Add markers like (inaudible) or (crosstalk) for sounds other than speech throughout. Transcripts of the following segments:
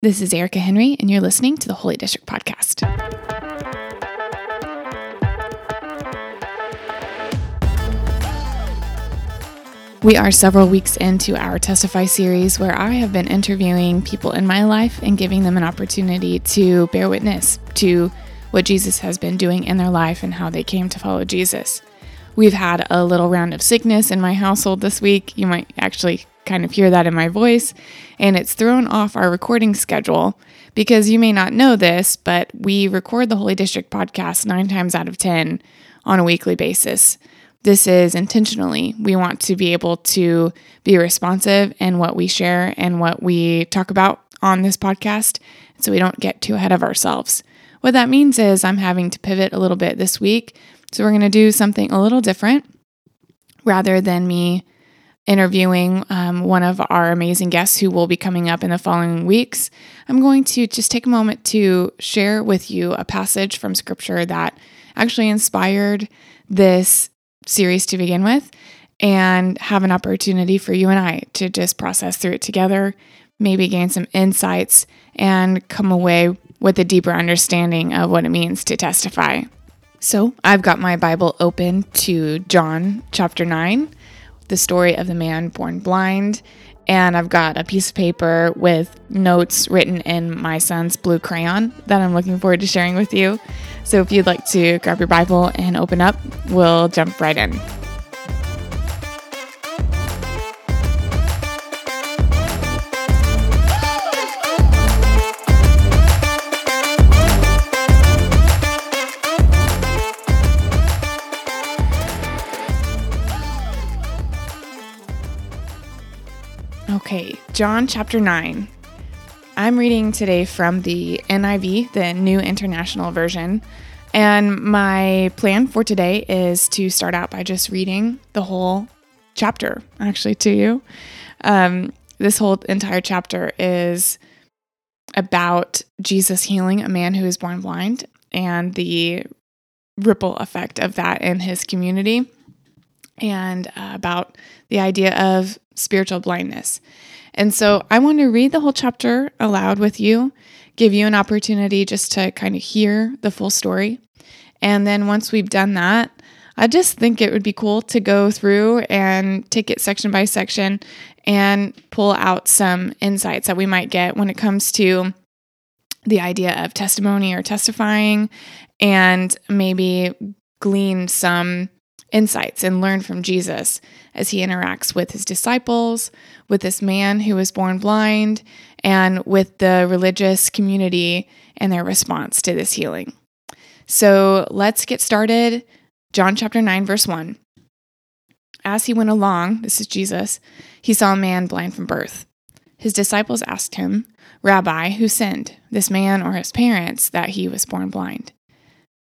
This is Erica Henry, and you're listening to the Holy District Podcast. We are several weeks into our Testify series where I have been interviewing people in my life and giving them an opportunity to bear witness to what Jesus has been doing in their life and how they came to follow Jesus. We've had a little round of sickness in my household this week. You might actually kind of hear that in my voice, and it's thrown off our recording schedule because you may not know this, but we record the Holy District podcast nine times out of 10 on a weekly basis. This is intentionally. We want to be able to be responsive in what we share and what we talk about on this podcast so we don't get too ahead of ourselves. What that means is I'm having to pivot a little bit this week. So we're going to do something a little different rather than me interviewing um, one of our amazing guests who will be coming up in the following weeks, I'm going to just take a moment to share with you a passage from scripture that actually inspired this series to begin with and have an opportunity for you and I to just process through it together, maybe gain some insights, and come away with a deeper understanding of what it means to testify. So, I've got my Bible open to John chapter 9 the story of the man born blind. And I've got a piece of paper with notes written in my son's blue crayon that I'm looking forward to sharing with you. So if you'd like to grab your Bible and open up, we'll jump right in. Okay, John chapter 9. I'm reading today from the NIV, the New International Version. And my plan for today is to start out by just reading the whole chapter, actually, to you. Um, this whole entire chapter is about Jesus healing a man who is born blind and the ripple effect of that in his community, and uh, about the idea of spiritual blindness. And so I want to read the whole chapter aloud with you, give you an opportunity just to kind of hear the full story. And then once we've done that, I just think it would be cool to go through and take it section by section and pull out some insights that we might get when it comes to the idea of testimony or testifying and maybe glean some insights and learn from Jesus as he interacts with his disciples, with this man who was born blind, and with the religious community and their response to this healing. So let's get started. John chapter 9, verse 1. As he went along, this is Jesus, he saw a man blind from birth. His disciples asked him, Rabbi, who sinned, this man or his parents, that he was born blind?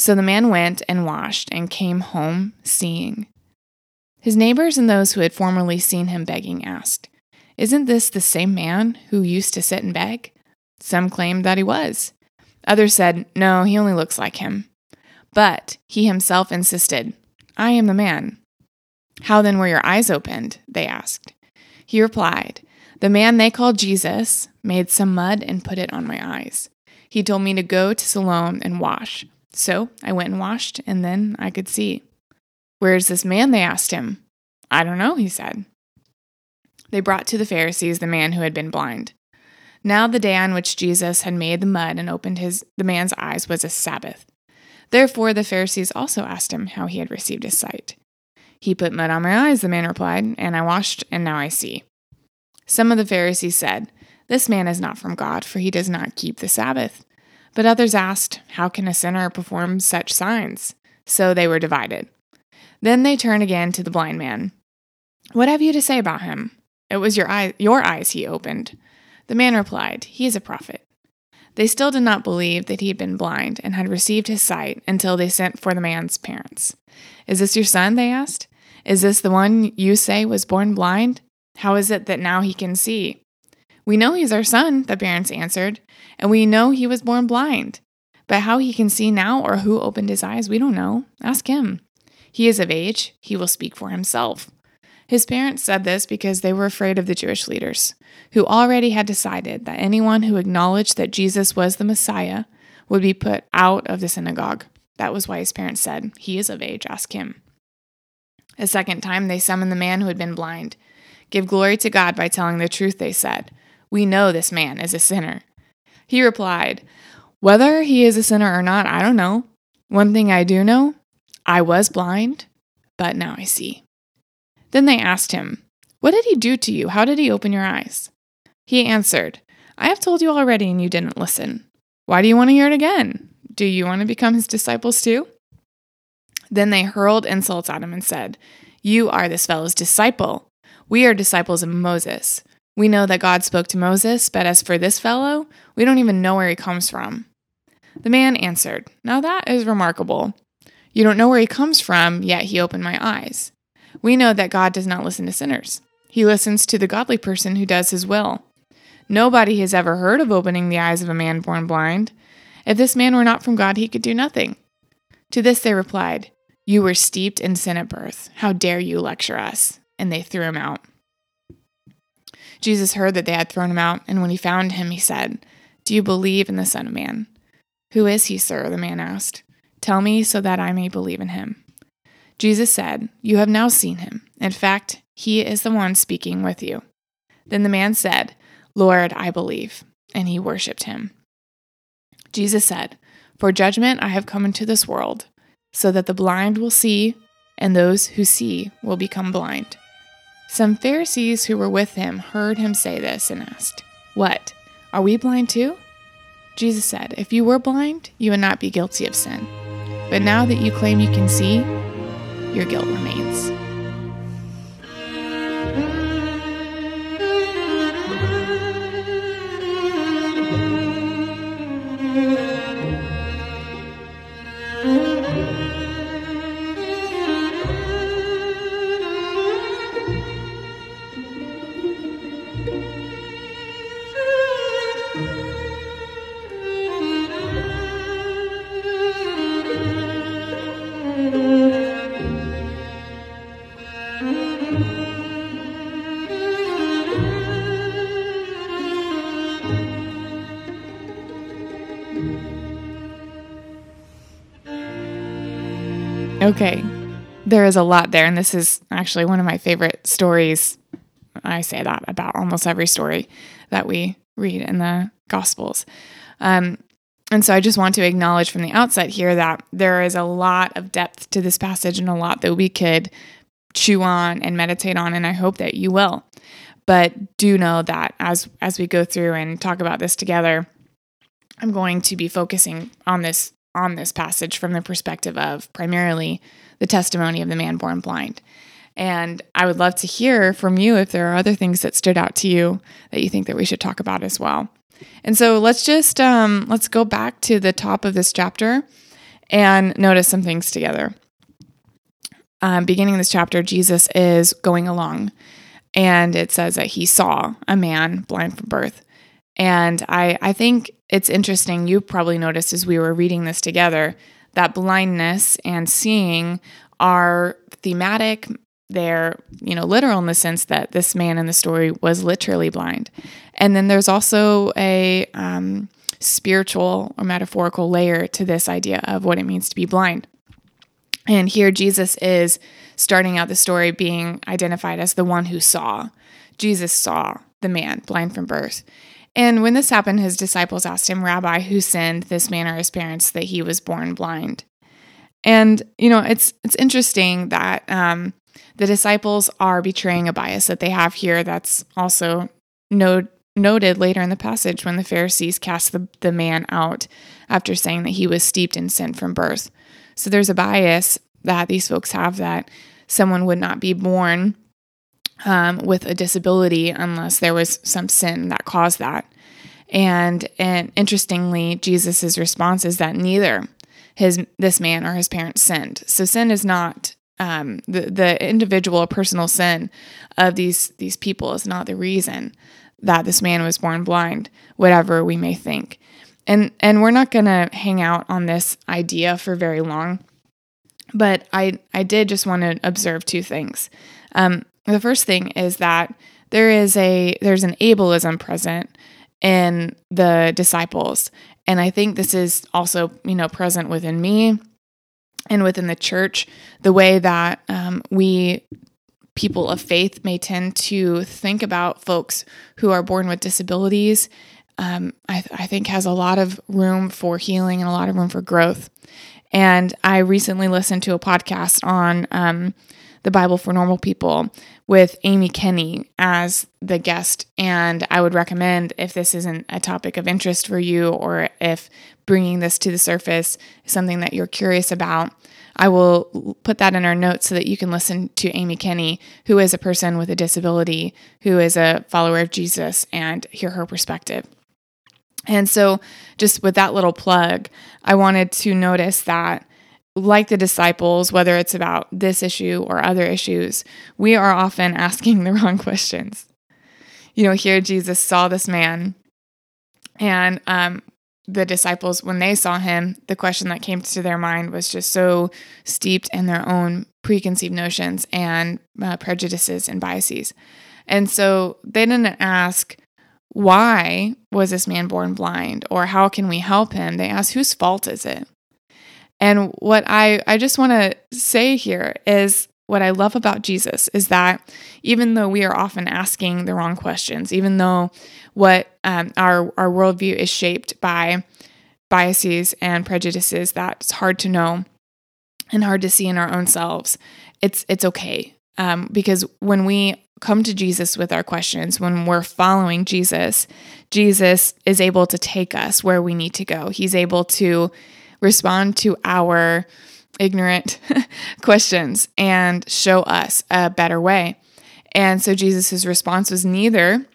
So the man went and washed and came home seeing. His neighbors and those who had formerly seen him begging asked, Isn't this the same man who used to sit and beg? Some claimed that he was. Others said, No, he only looks like him. But he himself insisted, I am the man. How then were your eyes opened? They asked. He replied, The man they called Jesus made some mud and put it on my eyes. He told me to go to Siloam and wash. So I went and washed, and then I could see. Where is this man? They asked him. I don't know, he said. They brought to the Pharisees the man who had been blind. Now the day on which Jesus had made the mud and opened his the man's eyes was a Sabbath. Therefore the Pharisees also asked him how he had received his sight. He put mud on my eyes, the man replied, and I washed, and now I see. Some of the Pharisees said, This man is not from God, for he does not keep the Sabbath. But others asked, How can a sinner perform such signs? So they were divided. Then they turned again to the blind man. What have you to say about him? It was your, eye, your eyes he opened. The man replied, He is a prophet. They still did not believe that he had been blind and had received his sight until they sent for the man's parents. Is this your son? They asked. Is this the one you say was born blind? How is it that now he can see? We know he's our son, the parents answered, and we know he was born blind. But how he can see now or who opened his eyes, we don't know. Ask him. He is of age, he will speak for himself. His parents said this because they were afraid of the Jewish leaders, who already had decided that anyone who acknowledged that Jesus was the Messiah would be put out of the synagogue. That was why his parents said, He is of age, ask him. A second time, they summoned the man who had been blind. Give glory to God by telling the truth, they said. We know this man is a sinner. He replied, Whether he is a sinner or not, I don't know. One thing I do know I was blind, but now I see. Then they asked him, What did he do to you? How did he open your eyes? He answered, I have told you already and you didn't listen. Why do you want to hear it again? Do you want to become his disciples too? Then they hurled insults at him and said, You are this fellow's disciple. We are disciples of Moses. We know that God spoke to Moses, but as for this fellow, we don't even know where he comes from. The man answered, Now that is remarkable. You don't know where he comes from, yet he opened my eyes. We know that God does not listen to sinners. He listens to the godly person who does his will. Nobody has ever heard of opening the eyes of a man born blind. If this man were not from God, he could do nothing. To this they replied, You were steeped in sin at birth. How dare you lecture us? And they threw him out. Jesus heard that they had thrown him out, and when he found him, he said, Do you believe in the Son of Man? Who is he, sir? The man asked. Tell me so that I may believe in him. Jesus said, You have now seen him. In fact, he is the one speaking with you. Then the man said, Lord, I believe. And he worshipped him. Jesus said, For judgment I have come into this world, so that the blind will see, and those who see will become blind. Some Pharisees who were with him heard him say this and asked, What? Are we blind too? Jesus said, If you were blind, you would not be guilty of sin. But now that you claim you can see, your guilt remains. Okay. There is a lot there. And this is actually one of my favorite stories. I say that about almost every story that we read in the Gospels. Um, and so I just want to acknowledge from the outset here that there is a lot of depth to this passage and a lot that we could chew on and meditate on. And I hope that you will. But do know that as as we go through and talk about this together, I'm going to be focusing on this on this passage from the perspective of primarily the testimony of the man born blind. And I would love to hear from you if there are other things that stood out to you that you think that we should talk about as well. And so let's just um, let's go back to the top of this chapter and notice some things together. Um, beginning this chapter, Jesus is going along, and it says that he saw a man blind from birth. And I, I think it's interesting. You probably noticed as we were reading this together that blindness and seeing are thematic. They're, you know, literal in the sense that this man in the story was literally blind. And then there's also a um, spiritual or metaphorical layer to this idea of what it means to be blind. And here Jesus is starting out the story being identified as the one who saw. Jesus saw the man blind from birth. And when this happened, his disciples asked him, Rabbi, who sinned, this man or his parents, that he was born blind? And, you know, it's it's interesting that um, the disciples are betraying a bias that they have here that's also note, noted later in the passage when the Pharisees cast the, the man out after saying that he was steeped in sin from birth. So there's a bias that these folks have that someone would not be born um, with a disability unless there was some sin that caused that. And and interestingly, Jesus's response is that neither his this man or his parents sinned. So sin is not um, the the individual personal sin of these these people is not the reason that this man was born blind, whatever we may think. And and we're not going to hang out on this idea for very long. But I I did just want to observe two things. Um, the first thing is that there is a there's an ableism present in the disciples. And I think this is also, you know, present within me and within the church, the way that um, we people of faith may tend to think about folks who are born with disabilities, um, I, th- I, think has a lot of room for healing and a lot of room for growth. And I recently listened to a podcast on um, the Bible for Normal People with Amy Kenny as the guest. And I would recommend if this isn't a topic of interest for you or if bringing this to the surface is something that you're curious about, I will put that in our notes so that you can listen to Amy Kenny, who is a person with a disability, who is a follower of Jesus, and hear her perspective. And so, just with that little plug, I wanted to notice that like the disciples, whether it's about this issue or other issues, we are often asking the (laughs) wrong questions. You know, here Jesus saw this man, and um, the disciples, when they saw him, the question that came to their mind was just so steeped in their own preconceived notions and uh, prejudices and biases. And so they didn't ask, why was this man born blind or how can we help him? They asked, whose fault is it? And what I, I just want to say here is what I love about Jesus is that even though we are often asking the wrong questions, even though what um, our our worldview is shaped by biases and prejudices that's hard to know and hard to see in our own selves, it's it's okay um, because when we come to Jesus with our questions, when we're following Jesus, Jesus is able to take us where we need to go. He's able to respond to our ignorant (laughs) questions and show us a better way. And so Jesus' response was neither.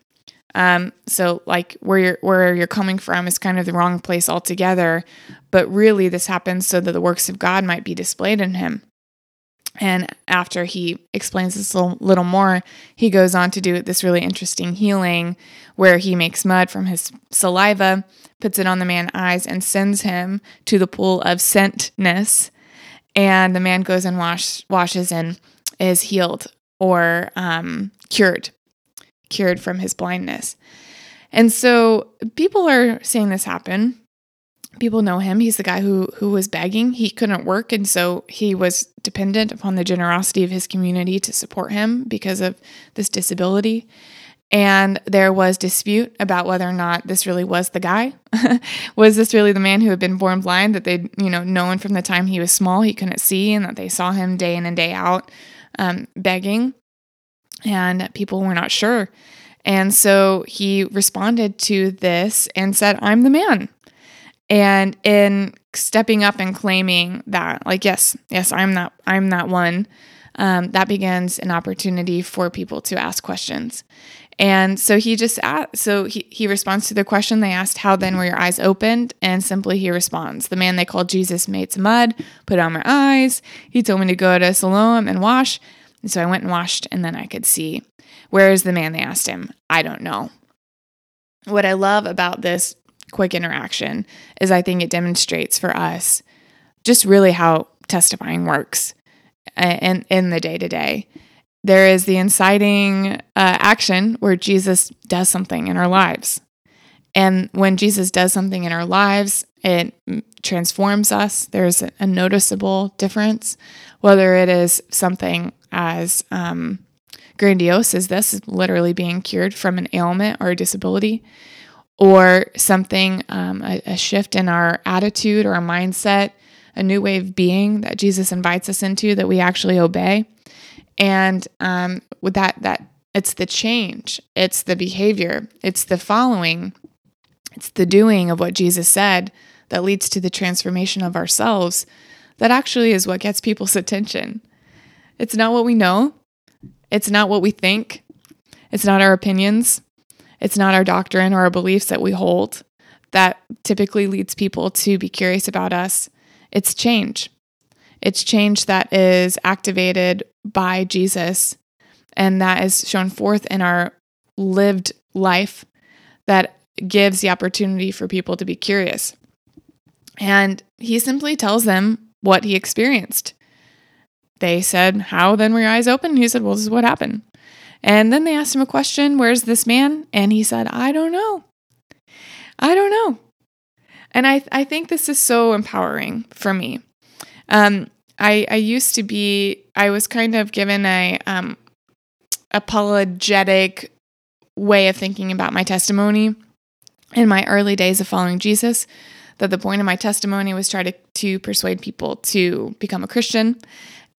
Um, so like where you're where you're coming from is kind of the wrong place altogether. But really this happens so that the works of God might be displayed in him. And after he explains this a little more, he goes on to do this really interesting healing where he makes mud from his saliva, puts it on the man's eyes, and sends him to the pool of scentness. And the man goes and wash, washes and is healed or um, cured, cured from his blindness. And so people are seeing this happen people know him. He's the guy who who was begging. He couldn't work and so he was dependent upon the generosity of his community to support him because of this disability. And there was dispute about whether or not this really was the guy. (laughs) was this really the man who had been born blind that they'd, you know, known from the time he was small he couldn't see and that they saw him day in and day out um, begging? And people were not sure. And so he responded to this and said, I'm the man. And in stepping up and claiming that, like, yes, yes, I'm that, I'm that one, um, that begins an opportunity for people to ask questions. And so he just asked, so he, he responds to the question they asked, How then were your eyes opened? And simply he responds, The man they called Jesus made some mud, put on my eyes. He told me to go to Siloam and wash. And so I went and washed, and then I could see. Where is the man? They asked him. I don't know. What I love about this quick interaction is I think it demonstrates for us just really how testifying works in, in the day to day. There is the inciting uh, action where Jesus does something in our lives. And when Jesus does something in our lives, it transforms us. There's a noticeable difference, whether it is something as um, grandiose as this, literally being cured from an ailment or a disability, or something, um, a, a shift in our attitude or our mindset, a new way of being that Jesus invites us into that we actually obey. And um, with that, that it's the change, it's the behavior, it's the following, it's the doing of what Jesus said that leads to the transformation of ourselves. That actually is what gets people's (laughs) attention. It's not what we know, It's not what we think, it's not our opinions, it's not our doctrine or our beliefs that we hold that typically leads people to be curious about us. It's change. It's change that is activated by Jesus and that is shown forth in our lived life that gives the opportunity for people to be curious. And he simply tells them what he experienced. They said, How then were your eyes open? he said, Well, this is what happened. And then they asked him a question, Where's this man? And he said, I don't know. I don't know. And I, I think this is so empowering for me. Um, I, I used to be, I was kind of given a um, apologetic way of thinking about my testimony in my early days of following Jesus. That the point of my testimony was try to, to persuade people to become a Christian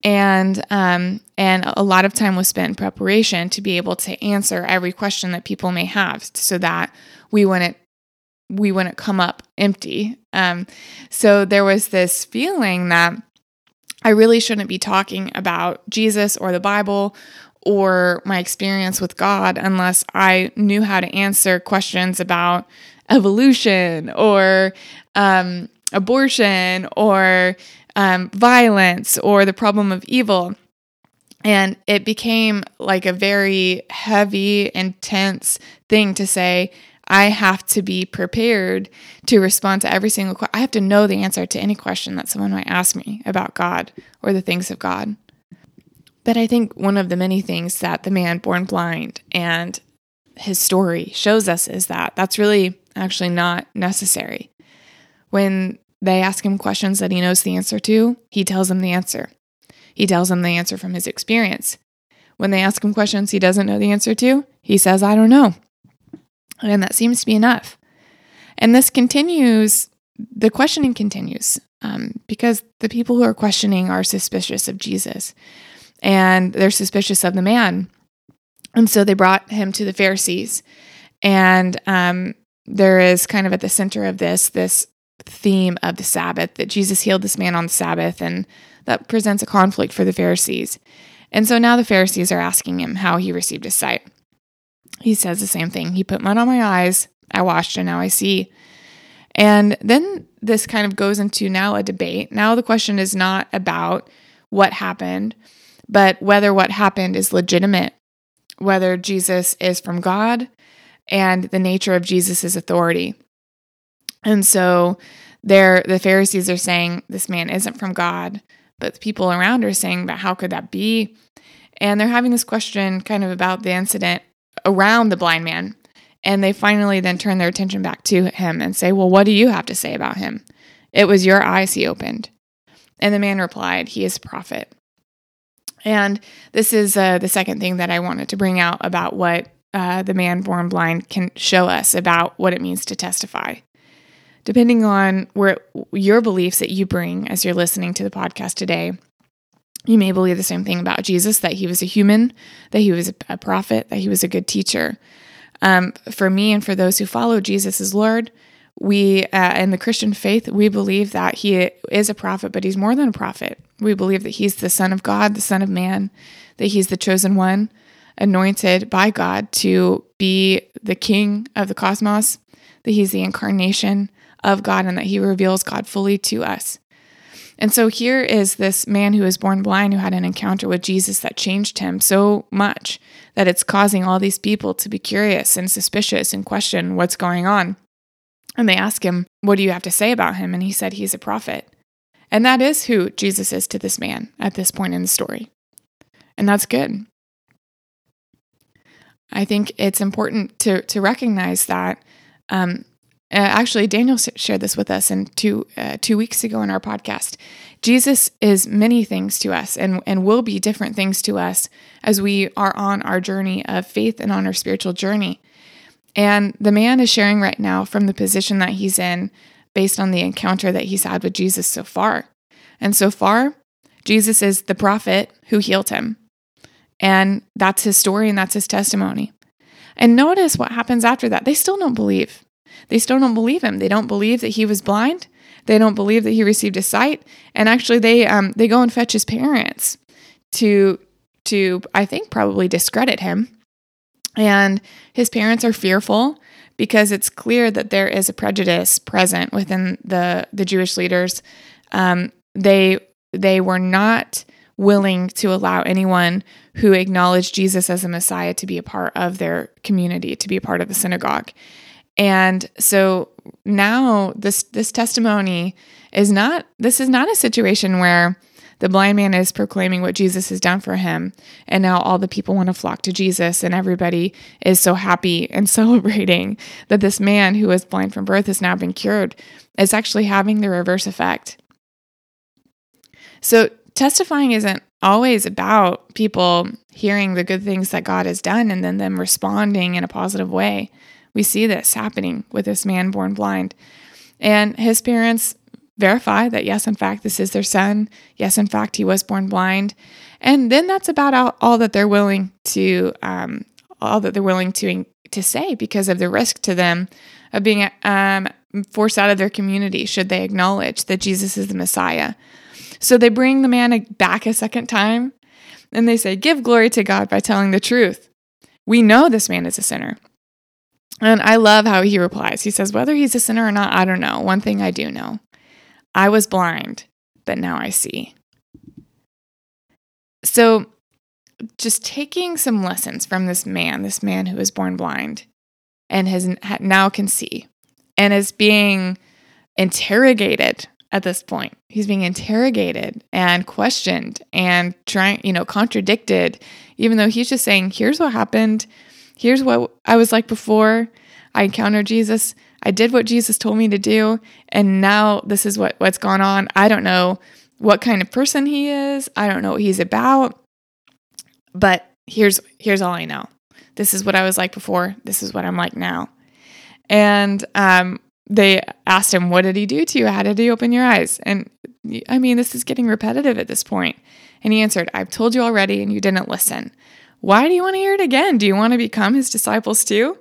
and um, and a lot of time was spent in preparation to be able to answer every question that people may have, so that we wouldn't we wouldn't come up empty. Um, so there was this feeling that I really shouldn't be talking about Jesus or the Bible or my experience with God unless I knew how to answer questions about evolution or um, abortion or um, violence or the problem of evil. And it became like a very heavy, intense thing to say, I have to be prepared to respond to every single question. I have to know the answer to any question that someone might ask me about God or the things of God. But I think one of the many things that the man born blind and his story shows us is that that's really actually not necessary. When they ask him questions that he knows the answer to, he tells them the answer. He tells them the answer from his experience. When they ask him questions he doesn't know the answer to, he says, I don't know. And that seems to be enough. And this continues, the questioning continues um, because the people who are questioning are suspicious of Jesus and they're suspicious of the man. And so they brought him to the Pharisees. And um, there is kind of at the center of this, this theme of the Sabbath that Jesus healed this man on the Sabbath, and that presents a conflict for the Pharisees. And so now the Pharisees are asking him how he received his sight. He says the same thing. He put mud on my eyes, I washed, and now I see. And then this kind of goes into now a debate. Now the question is not about what happened, but whether what happened is legitimate, whether Jesus is from God, and the nature of Jesus' authority. And so there the Pharisees are saying this man isn't from God, but the people around are saying, but how could that be? And they're having this question kind of about the incident around the blind man. And they finally then turn their attention back to him and say, Well, what do you have to say about him? It was your eyes he opened. And the man replied, He is a prophet. And this is uh, the second thing that I wanted to bring out about what uh, the man born blind can show us about what it means to testify depending on where your beliefs that you bring as you're listening to the podcast today, you may believe the same thing about Jesus that he was a human, that he was a prophet, that he was a good teacher. Um, for me and for those who follow Jesus as Lord, we uh, in the Christian faith, we believe that he is a prophet, but he's more than a prophet. We believe that he's the Son of God, the Son of Man, that he's the chosen one, anointed by God to be the King of the cosmos, that he's the incarnation of God and that he reveals God fully to us. And so here is this man who was born blind who had an encounter with Jesus that changed him so much that it's causing all these people to be curious and suspicious and question what's going on. And they ask him, What do you have to say about him? And he said, He's a prophet. And that is who Jesus is to this man at this point in the story. And that's good. I think it's important to, to recognize that um, uh, actually, Daniel shared this with us in two uh, two weeks ago in our podcast. Jesus is many things to us, and and will be different things to us as we are on our journey of faith and on our spiritual journey. And the man is sharing right now from the position that he's in, based on the encounter that he's had with Jesus so far. And so far, Jesus is the prophet who healed him, and that's his story and that's his testimony. And notice what happens after that. They still don't believe. They still don't believe him. They don't believe that he was blind. They don't believe that he received a sight. And actually, they um, they go and fetch his parents to to, I think, probably discredit him. And his parents are fearful because it's clear that there is a prejudice present within the, the Jewish leaders. Um, they they were not willing to allow anyone who acknowledged Jesus as a Messiah to be a part of their community, to be a part of the synagogue. And so now this this testimony is not this is not a situation where the blind man is proclaiming what Jesus has done for him and now all the people want to flock to Jesus and everybody is so happy and (laughs) celebrating that this man who was blind from birth has now been cured. It's actually having the reverse effect. So testifying isn't always about people hearing the good things that God has done and then them responding in a positive way. We see this happening with this man born blind. And his parents verify that, yes, in fact, this is their son. Yes, in fact, he was born blind. And then that's about all, all that they're willing to, um, all that they're willing to, to say because of the risk to them of being um, forced out of their community should they acknowledge that Jesus is the Messiah. So they bring the man back a second time and they say, Give glory to God by telling the truth. We know this man is a sinner. And I love how he replies. He says, Whether he's a sinner or not, I don't know. One thing I do know I was blind, but now I see. So, just taking some lessons from this man, this man who was born blind and has now can see and is being interrogated at this point. He's being interrogated and questioned and trying, you know, contradicted, even though he's just saying, here's what happened. Here's what I was like before I encountered Jesus. I did what Jesus told me to do. And now this is what, what's gone on. I don't know what kind of person he is. I don't know what he's about. But here's here's all I know. This is what I was like before. This is what I'm like now. And um, they asked him, What did he do to you? How did he open your eyes? And I mean, this is getting repetitive at this point. And he answered, I've told you already and you didn't listen. Why do you want to hear it again? Do you want to become his disciples too?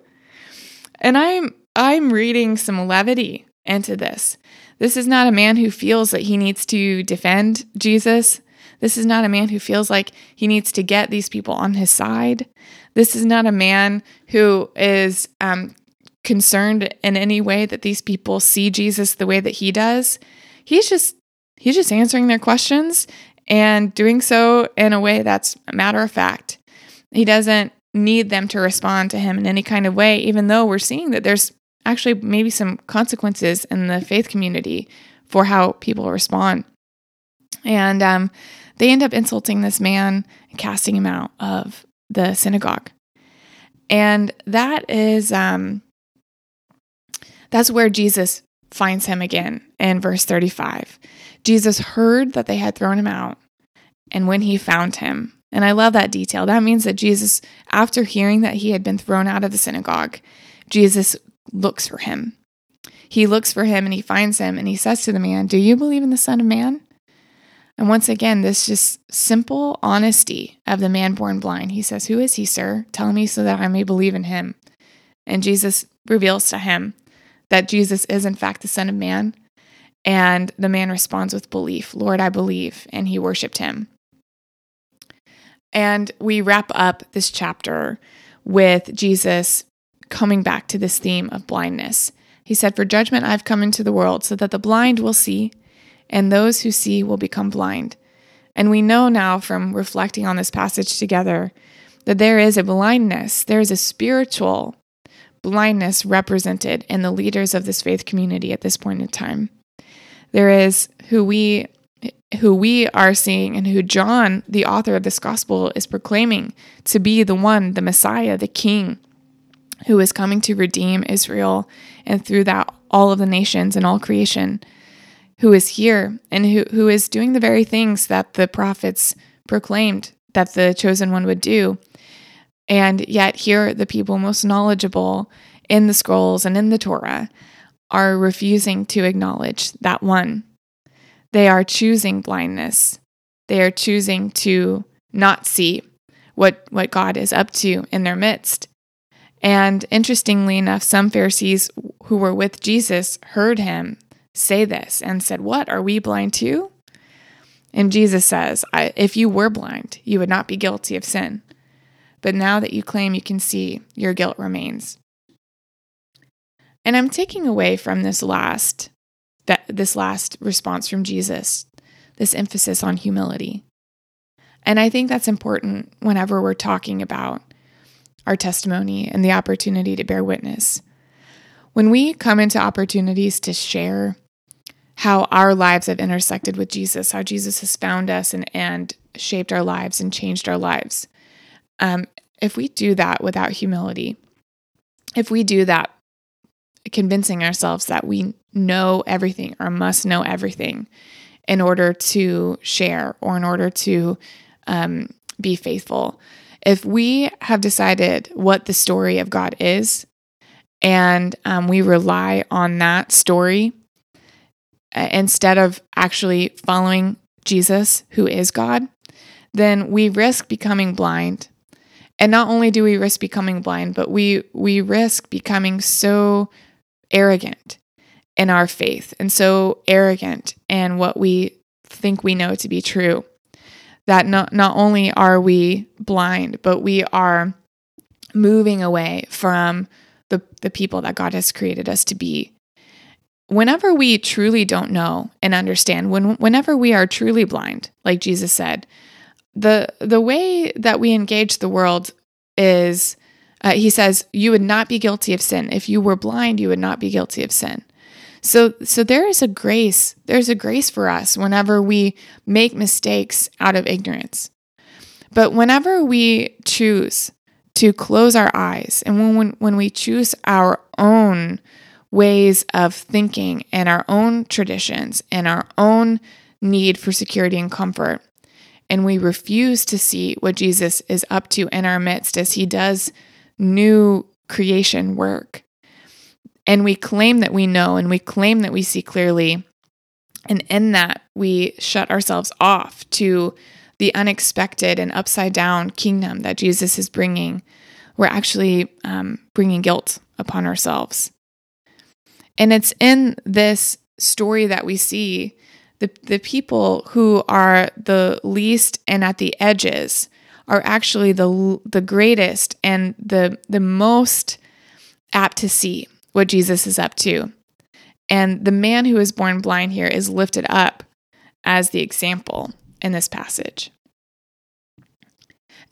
And I'm I'm reading some levity into this. This is not a man who feels that he needs to defend Jesus. This is not a man who feels like he needs to get these people on his side. This is not a man who is um, concerned in any way that these people see Jesus the way that he does. He's just he's just answering their questions and doing so in a way that's matter of fact. He doesn't need them to respond to him in any kind of way, even though we're seeing that there's actually maybe some consequences in the faith community for how people respond. And um, they end up insulting this man and casting him out of the synagogue. And that is um, that's where Jesus finds him again in verse 35. Jesus heard that they had thrown him out, and when he found him, and I love that detail. That means that Jesus, after hearing that he had been thrown out of the synagogue, Jesus looks for him. He looks for him and he finds him and he says to the man, Do you believe in the Son of Man? And once again, this just simple honesty of the man born blind. He says, Who is he, sir? Tell me so that I may believe in him. And Jesus reveals to him that Jesus is, in fact, the Son of Man. And the man responds with belief Lord, I believe. And he worshiped him. And we wrap up this chapter with Jesus coming back to this theme of blindness. He said, For judgment I've come into the world, so that the blind will see, and those who see will become blind. And we know now from reflecting on this passage together that there is a blindness, there is a spiritual blindness represented in the leaders of this faith community at this point in time. There is who we who we are seeing and who John, the author of this gospel, is proclaiming to be the one, the Messiah, the King, who is coming to redeem Israel and through that all of the nations and all creation, who is here and who, who is doing the very things that the prophets proclaimed that the chosen one would do. And yet, here, the people most knowledgeable in the scrolls and in the Torah are refusing to acknowledge that one they are choosing blindness. They are choosing to not see what, what God is up to in their midst. And interestingly enough, some Pharisees who were with Jesus heard him say this and said, What? Are we blind too? And Jesus says, If you were blind, you would not be guilty of sin. But now that you claim you can see, your guilt remains. And I'm taking away from this last that this last response from Jesus, this emphasis on humility. And I think that's important whenever we're talking about our testimony and the opportunity to bear witness. When we come into opportunities to share how our lives have intersected with Jesus, how Jesus has found us and, and shaped our lives and changed our lives, um, if we do that without humility, if we do that convincing ourselves that we know everything or must know everything in order to share or in order to um, be faithful. If we have decided what the story of God is and um, we rely on that story uh, instead of actually following Jesus, who is God, then we risk becoming blind. And not only do we risk becoming blind, but we we risk becoming so arrogant in our faith and so arrogant in what we think we know to be true that not, not only are we blind, but we are moving away from the, the people that God has created us to be. Whenever we truly don't know and understand, when whenever we are truly blind, like Jesus said, the the way that we engage the world is uh, he says you would not be guilty of sin if you were blind you would not be guilty of sin so so there is a grace there's a grace for us whenever we make mistakes out of ignorance but whenever we choose to close our eyes and when when, when we choose our own ways of thinking and our own traditions and our own need for security and comfort and we refuse to see what Jesus is up to in our midst as he does new creation work. And we claim that we know and we claim that we see clearly. And in that, we shut ourselves off to the unexpected and upside down kingdom that Jesus is bringing. We're actually um, bringing guilt upon ourselves. And it's in this story that we see the, the people who are the least and at the edges are actually the the greatest and the the most apt to see what Jesus is up to. And the man who is born blind here is lifted up as the example in this passage.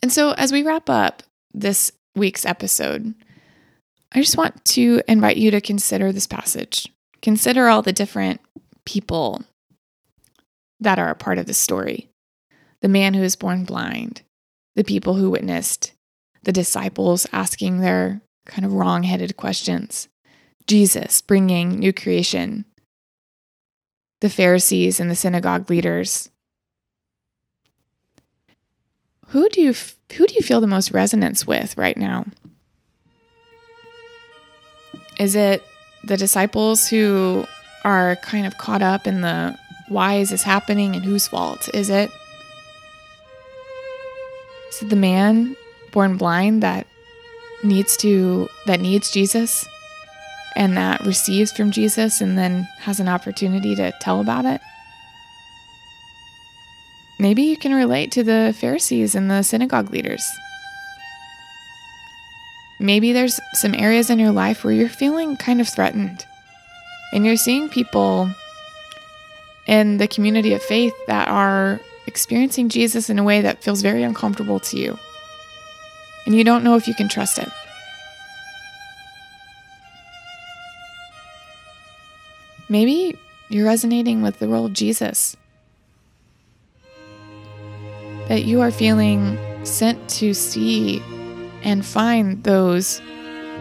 And so as we wrap up this week's episode, I just want to invite you to consider this passage. Consider all the different people that are a part of the story. The man who is born blind, the people who witnessed the disciples asking their kind of wrong headed questions, Jesus bringing new creation, the Pharisees and the synagogue leaders. Who do you who do you feel the most resonance with right now? Is it the disciples who are kind of caught up in the why is this happening and whose fault is it? Is it the man born blind that needs to that needs Jesus and that receives from Jesus and then has an opportunity to tell about it? Maybe you can relate to the Pharisees and the synagogue leaders. Maybe there's some areas in your life where you're feeling kind of threatened and you're seeing people in the community of faith that are experiencing Jesus in a way that feels very uncomfortable to you. And you don't know if you can trust it. Maybe you're resonating with the role of Jesus. That you are feeling sent to see and find those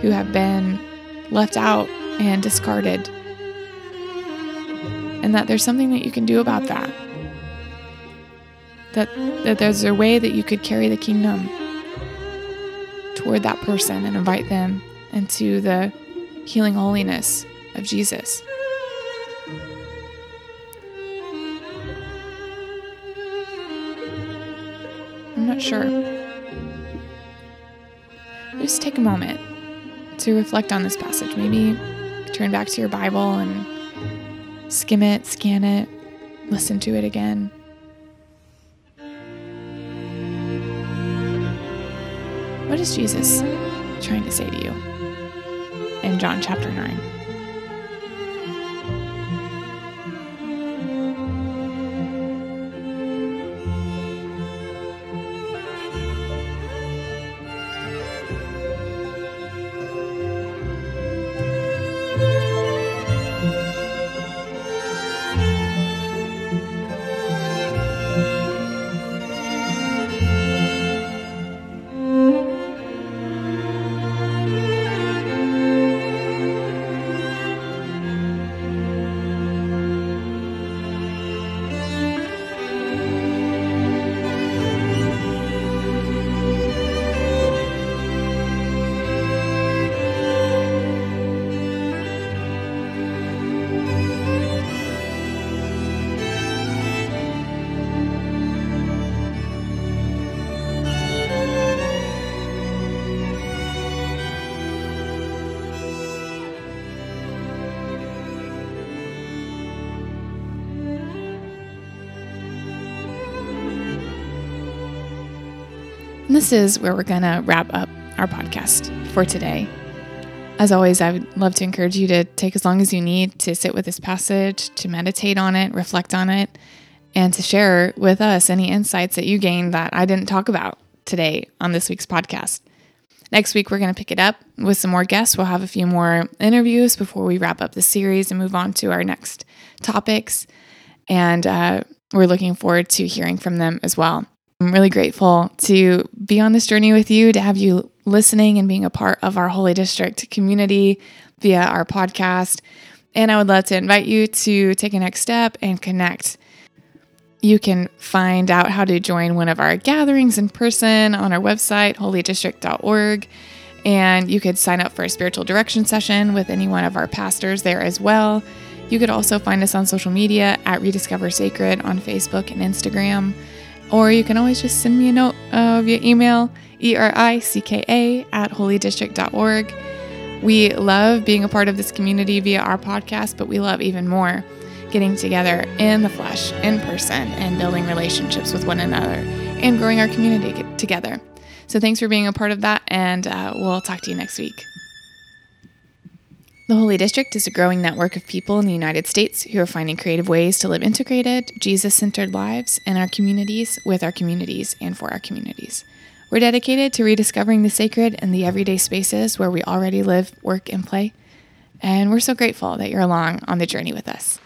who have been left out and discarded. And that there's something that you can do about that that, that there's a way that you could carry the kingdom toward that person and invite them into the healing holiness of Jesus. not sure. Just take a moment to reflect on this passage. Maybe turn back to your Bible and skim it, scan it, listen to it again. What is Jesus trying to say to you in John chapter 9? And this is where we're going to wrap up our podcast for today. As always, I would love to encourage you to take as long as you need to sit with this passage, to meditate on it, reflect on it, and to share with us any insights that you gained that I didn't talk about today on this week's podcast. Next week, we're going to pick it up with some more guests. We'll have a few more interviews before we wrap up the series and move on to our next topics. And uh, we're looking forward to hearing from them as well. I'm really grateful to be on this journey with you, to have you listening and being a part of our Holy District community via our podcast. And I would love to invite you to take a next step and connect. You can find out how to join one of our gatherings in person on our website, holydistrict.org. And you could sign up for a spiritual direction session with any one of our pastors there as well. You could also find us on social media at Rediscover Sacred on Facebook and Instagram. Or you can always just send me a note uh, via email, E-R-I-C-K-A at holydistrict.org. We love being a part of this community via our podcast, but we love even more getting together in the flesh, in person, and building relationships with one another and growing our community together. So thanks for being a part of that, and uh, we'll talk to you next week. The Holy District is a growing network of people in the United States who are finding creative ways to live integrated, Jesus centered lives in our communities, with our communities, and for our communities. We're dedicated to rediscovering the sacred in the everyday spaces where we already live, work, and play. And we're so grateful that you're along on the journey with us.